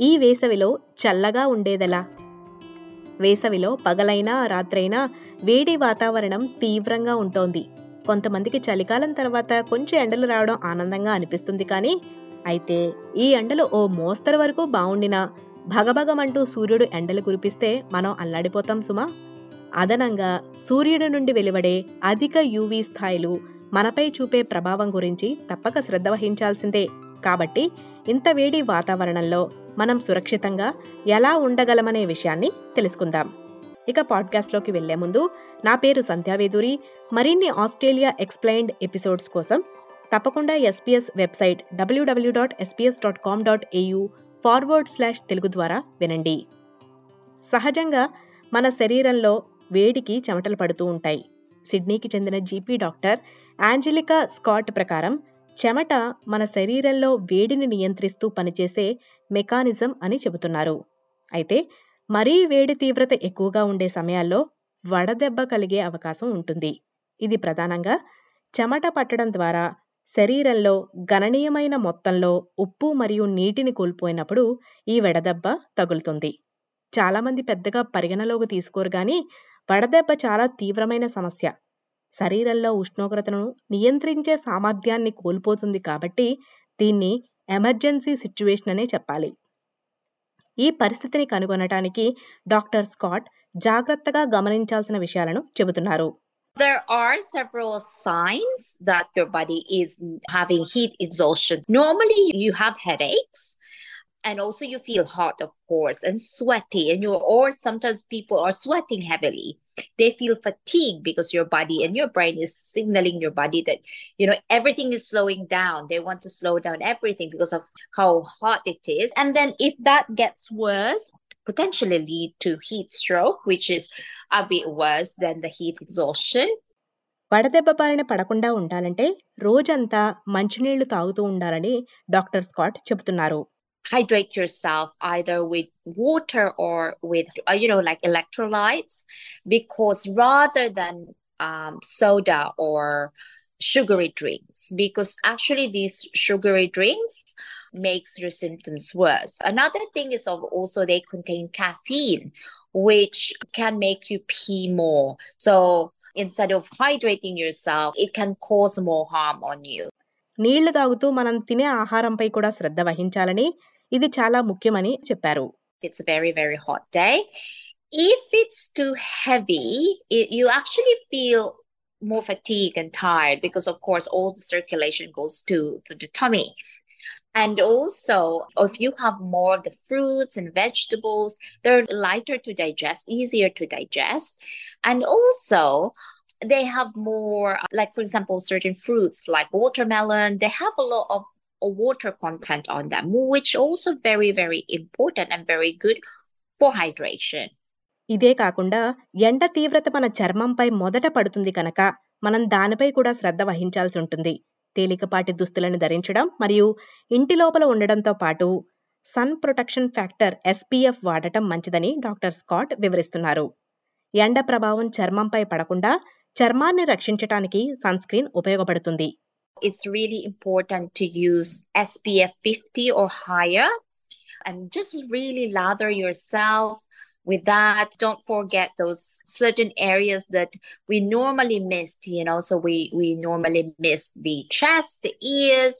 ఈ వేసవిలో చల్లగా ఉండేదెలా? వేసవిలో పగలైనా రాత్రైనా వేడి వాతావరణం తీవ్రంగా ఉంటోంది. కొంతమందికి చలికాలం తర్వాత కొంచెం ఎండలు రావడం ఆనందంగా అనిపిస్తుంది కానీ అయితే ఈ ఎండలు ఓ మోస్తరు వరకు బాగుండినా భగభగమంటూ సూర్యుడు ఎండలు కురిపిస్తే మనం అల్లాడిపోతాం సుమా. అదనంగా సూర్యుడి నుండి వెలువడే అధిక యూవీ స్థాయిలు మనపై చూపే ప్రభావం గురించి తప్పక శ్రద్ధ వహించాల్సిందే. కాబట్టి ఇంత వేడి వాతావరణంలో మనం సురక్షితంగా ఎలా ఉండగలమనే విషయాన్ని తెలుసుకుందాం. ఇక పాడ్కాస్ట్లోకి వెళ్ళే ముందు నా పేరు సంధ్యావేదూరి మరిన్ని ఆస్ట్రేలియా ఎక్స్ప్లెయిన్డ్ ఎపిసోడ్స్ కోసం తప్పకుండా SBS website W W dot SBS dot com dot A U forward slash Telugu ద్వారా వినండి. సహజంగా మన శరీరంలో వేడికి చెమటలు పడుతూ ఉంటాయి. సిడ్నీకి చెందిన జీపీ డాక్టర్ యాంజలికా స్కాట్ ప్రకారం చెమట మన శరీరంలో వేడిని నియంత్రిస్తూ పనిచేసే మెకానిజం అని చెబుతున్నారు. అయితే మరీ వేడి తీవ్రత ఎక్కువగా ఉండే సమయాల్లో వడదెబ్బ కలిగే అవకాశం ఉంటుంది. ఇది ప్రధానంగా చెమట పట్టడం ద్వారా శరీరంలో గణనీయమైన మొత్తంలో ఉప్పు మరియు నీటిని కోల్పోయినప్పుడు ఈ వడదెబ్బ తగులుతుంది. చాలామంది పెద్దగా పరిగణలోకి తీసుకోరు కానీ వడదెబ్బ చాలా తీవ్రమైన సమస్య. శరీరంలో ఉష్ణోగ్రతను నియంత్రించే సామర్థ్యాన్ని కోల్పోతుంది కాబట్టి దీన్ని ఎమర్జెన్సీ సిచ్యువేషన్ అనే చెప్పాలి ఈ పరిస్థితిని కనుగొనటానికి డాక్టర్ స్కాట్ జాగ్రత్తగా గమనించాల్సిన విషయాలను చెబుతున్నారు There are several signs that your body is having heat exhaustion. Normally, you have headaches. And also, you feel hot, of course, and sweaty, and you or sometimes people are sweating heavily. They feel fatigued because your body and your brain is signaling your body that you know everything is slowing down. They want to slow down everything because of how hot it is. And then, if that gets worse, potentially lead to heat stroke, which is a bit worse than the heat exhaustion. వడదెబ్బ బారిన పడకుండా ఉండాలంటే రోజంతా మంచినీళ్లు తాగుతూ ఉండాలని doctor Scott చెబుతున్నారు hydrate yourself either with water or with uh, you know like electrolytes because rather than um, soda or sugary drinks because actually these sugary drinks makes your symptoms worse. Another thing is of also they contain caffeine which can make you pee more. So instead of hydrating yourself it can cause more harm on you నీళ్లు తాగుతూ మనం తినే ఆహారంపై కూడా శ్రద్ధ వహించాలని ఇది చాలా ముఖ్యమని చెప్పారు it's a very very hot day if it's too heavy it, you actually feel more fatigue and tired because of course all the circulation goes to, to the tummy and also if you have more of the fruits and vegetables they're lighter to digest easier to digest and also they have more like for example certain fruits like watermelon they have a lot of water content on them, which also very, very important and very good for hydration. ఇదే కాకుండా ఎండ తీవ్రత మన చర్మంపై మొదట పడుతుంది కనుక మనం దానిపై కూడా శ్రద్ధ వహించాల్సి ఉంటుంది తేలికపాటి దుస్తులను ధరించడం మరియు ఇంటి లోపల ఉండడంతో పాటు సన్ ప్రొటెక్షన్ ఫ్యాక్టర్ ఎస్పీఎఫ్ వాడటం మంచిదని డాక్టర్ స్కాట్ వివరిస్తున్నారు ఎండ ప్రభావం చర్మంపై పడకుండా చర్మాన్ని రక్షించటానికి సన్ స్క్రీన్ ఉపయోగపడుతుంది It's really important to use SPF 50 or higher and just really lather yourself with that. Don't forget those certain areas that we normally missed, you know. So we we normally miss the chest, the ears,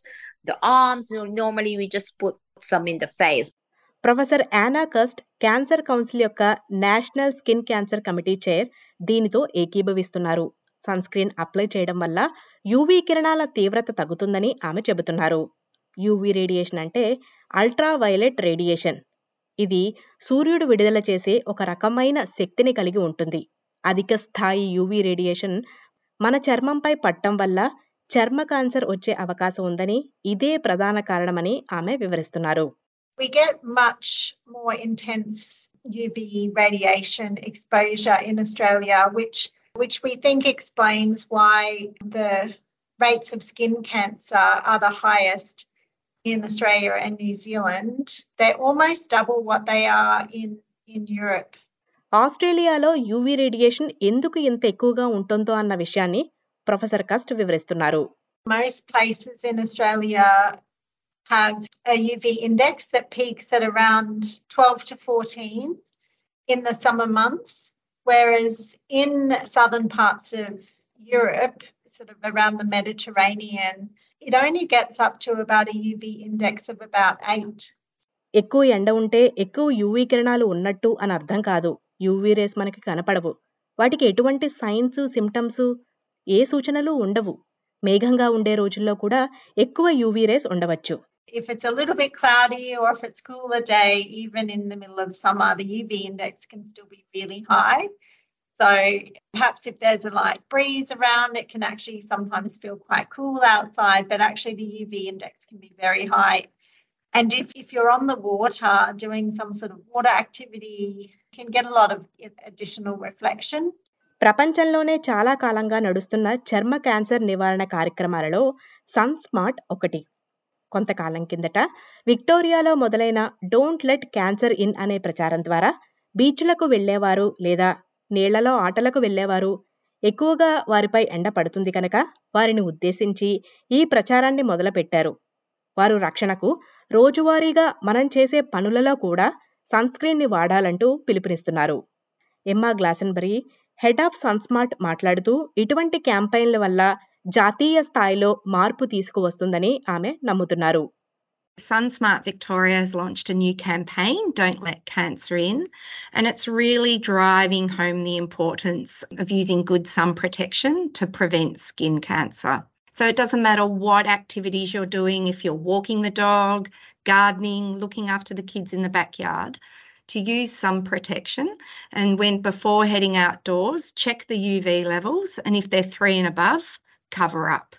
the arms. You know, normally we just put some in the face. Professor యానాకస్ట్ cancer council యొక్క national skin cancer committee chair దీనితో ఏకీభవిస్తున్నారు. Sun screen apply చేయడం వల్ల UV కిరణాల తీవ్రత తగ్గుతుందని ఆమె చెబుతున్నారు. యూవీ రేడియేషన్ అంటే అల్ట్రా వైలెట్ రేడియేషన్. ఇది సూర్యుడు విడుదల చేసే ఒక రకమైన శక్తిని కలిగి ఉంటుంది. అధిక స్థాయి యూవీ రేడియేషన్ మన చర్మంపై పట్టం వల్ల చర్మ క్యాన్సర్ వచ్చే అవకాశం ఉందని ఇదే ప్రధాన కారణమని ఆమె వివరిస్తున్నారు. We get much more intense UV radiation exposure in Australia, which which we think explains why the rates of skin cancer are the highest in Australia and New Zealand. They're almost double what they are in, in Europe. ఆస్ట్రేలియాలో UV radiation ఎందుకు ఇంత ఎక్కువగా ఉంటుందో అన్న విషయాన్ని professor కస్ట్ వివరిస్తున్నారు Most places in Australia have a UV index that peaks at around 12 to 14 in the summer months, whereas in southern parts of Europe, sort of around the Mediterranean, it only gets up to about a UV index of about 8. ఎక్కువ ఎండ ఉంటే ఎక్కువ UV కిరణాలు ఉన్నట్టు అని అర్థం కాదు UV rays మనకి కనపడవు వాటికి ఎటువంటి సైన్స్ సిమ్టమ్స్ ఏ సూచనలు ఉండవు మేఘంగా ఉండే రోజుల్లో కూడా ఎక్కువ యూవీ రేస్ ఉండవచ్చు If it's a little bit cloudy or if it's cooler day, even in the middle of summer, the UV index can still be really high. So perhaps if there's a light breeze around, it can actually sometimes feel quite cool outside, but actually the UV index can be very high. And if, if you're on the water doing some sort of water activity, you can get a lot of additional reflection. ప్రపంచంలోనే చాలా కాలంగా నడుస్తున్న చర్మ cancer నివారణ కార్యక్రమాలలో sun smart ఒకటి కొంతకాలం కిందట విక్టోరియాలో మొదలైన డోంట్ లెట్ క్యాన్సర్ ఇన్ అనే ప్రచారం ద్వారా బీచ్లకు వెళ్ళేవారు లేదా నీళ్ళలో ఆటలకు వెళ్ళేవారు ఎక్కువగా వారిపై ఎండ పడుతుంది కనుక వారిని ఉద్దేశించి ఈ ప్రచారాన్ని మొదలుపెట్టారు. వారు రక్షణకు రోజువారీగా మనం చేసే పనులలో కూడా సన్స్క్రీన్ని వాడాలంటూ పిలుపునిస్తున్నారు. ఎమ్మా గ్లాసన్బరీ హెడ్ ఆఫ్ సన్స్మార్ట్ మాట్లాడుతూ ఇటువంటి క్యాంపెయిన్ల వల్ల జాతీయ స్థాయిలో మార్పు తీసుకువస్తుందని ఆమె నమ్ముతున్నారు SunSmart Victoria has launched a new campaign, Don't Let Cancer In, and it's really driving home the importance of using good sun protection to prevent skin cancer. So it doesn't matter what activities you're doing, if you're walking the dog, gardening, looking after the kids in the backyard, to use sun protection. And when before heading outdoors, check the UV levels, and if they're three and above, cover up.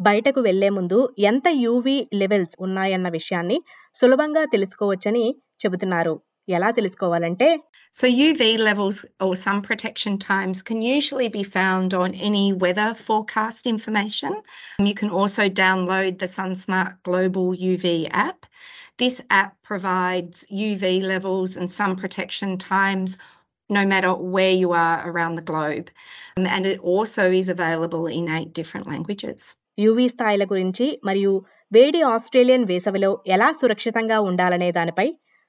బయటకు వెళ్లే ముందు ఎంత UV levels ఉన్నాయన్న విషయాన్ని సులభంగా తెలుసుకోవచ్చని చెబుతున్నారు ఎలా తెలుసుకోవాలంటే So UV levels or sun protection times can usually be found on any weather forecast information. You can also download the SunSmart Global UV app. This app provides UV levels and sun protection times no matter where you are around the globe. Um, and it also is available in eight different languages. UV స్థాయిల గురించి మరియు వేడి Australian వేసవిలో ఎలా సురక్షితంగా ఉండాలనే దానిపై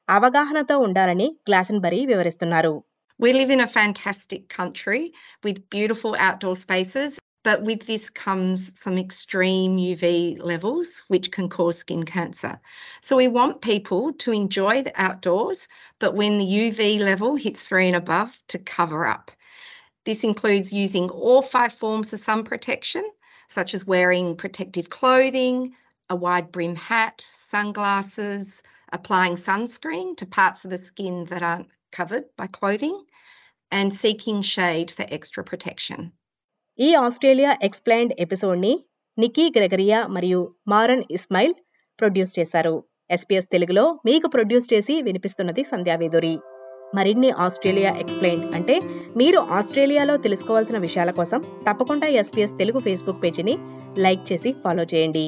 అవగాహనతో ఉండాలని గ్లాసన్బరీ వివరిస్తున్నారు We live in a fantastic country with beautiful outdoor spaces, but with this comes some extreme UV levels, which can cause skin cancer. So we want people to enjoy the outdoors, but when the UV level hits three and above, to cover up. This includes using all five forms of sun protection, such as wearing protective clothing, a wide brim hat, sunglasses, applying sunscreen to parts of the skin that aren't covered by clothing, and seeking shade for extra protection. ఈ Australia explained ఎపిసోడ్ని Nikki Gregoria మరియు Maran Ismail produce చేశారు. SBS తెలుగులో మీకు produce చేసి వినిపిస్తున్నది సంధ్యావేదురి మరిన్ని Australia explained అంటే మీరు ఆస్ట్రేలియాలో తెలుసుకోవాల్సిన విషయాల కోసం తప్పకుండా ఎస్పీఎస్ తెలుగు ఫేస్బుక్ పేజీని లైక్ చేసి ఫాలో చేయండి.